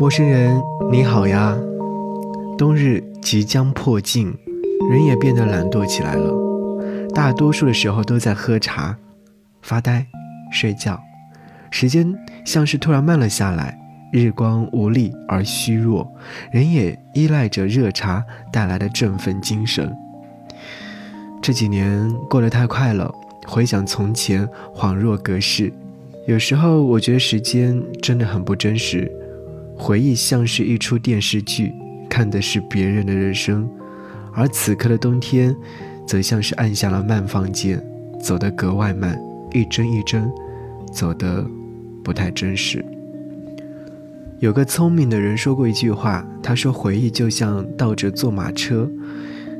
陌生人，你好呀！冬日即将迫近，人也变得懒惰起来了。大多数的时候都在喝茶、发呆、睡觉，时间像是突然慢了下来。日光无力而虚弱，人也依赖着热茶带来的振奋精神。这几年过得太快了，回想从前，恍若隔世。有时候我觉得时间真的很不真实，回忆像是一出电视剧，看的是别人的人生，而此刻的冬天，则像是按下了慢放键，走得格外慢，一帧一帧，走得不太真实。有个聪明的人说过一句话，他说：“回忆就像倒着坐马车，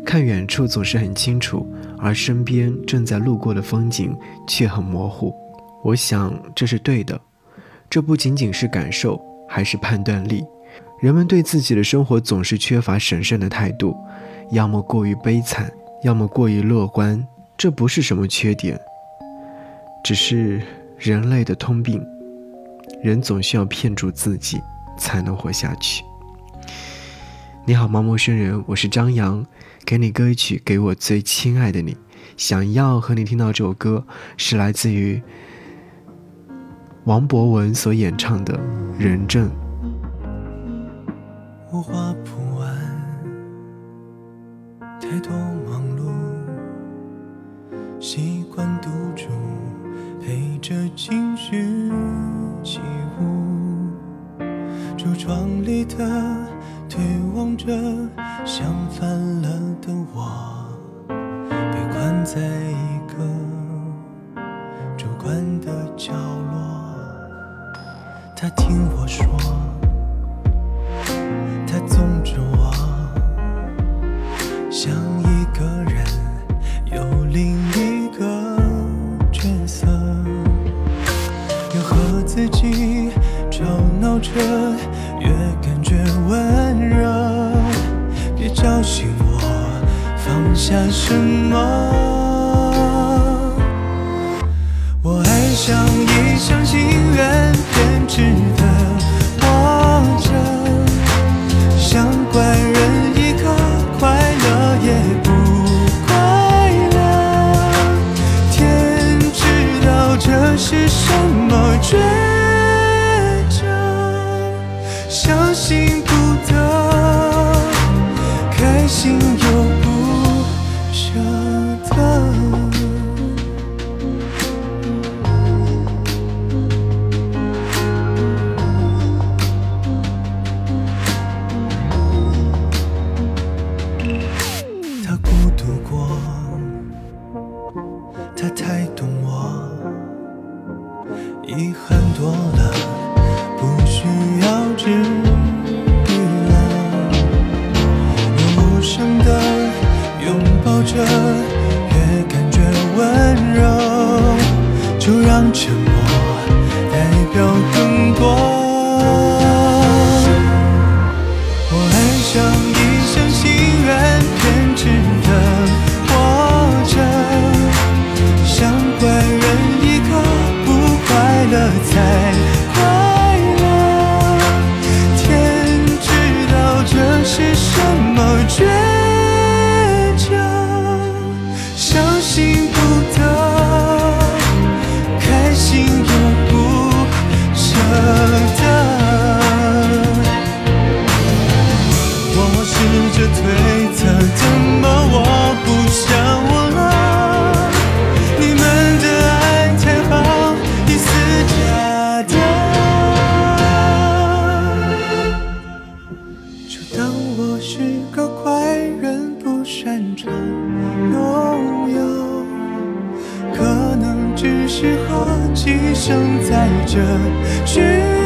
看远处总是很清楚，而身边正在路过的风景却很模糊。”我想这是对的，这不仅仅是感受，还是判断力。人们对自己的生活总是缺乏审慎的态度，要么过于悲惨，要么过于乐观。这不是什么缺点，只是人类的通病。人总需要骗住自己，才能活下去。你好吗，陌生人？我是张扬，给你歌曲，给我最亲爱的你。想要和你听到这首歌，是来自于。王博文所演唱的《人证》。我画不完，太多忙碌，习惯独处，陪着情绪起舞。橱窗里的推望着想反了的我，被关在听我说，他纵着我，像一个人有另一个角色，又和自己吵闹着，越感觉温热。别叫醒我，放下什么？我爱上一厢情愿。偏执是什么抉择相信不得开心又不舍得他孤独过他太懂我。遗憾多了，不需要知。在适合寄生在这虚。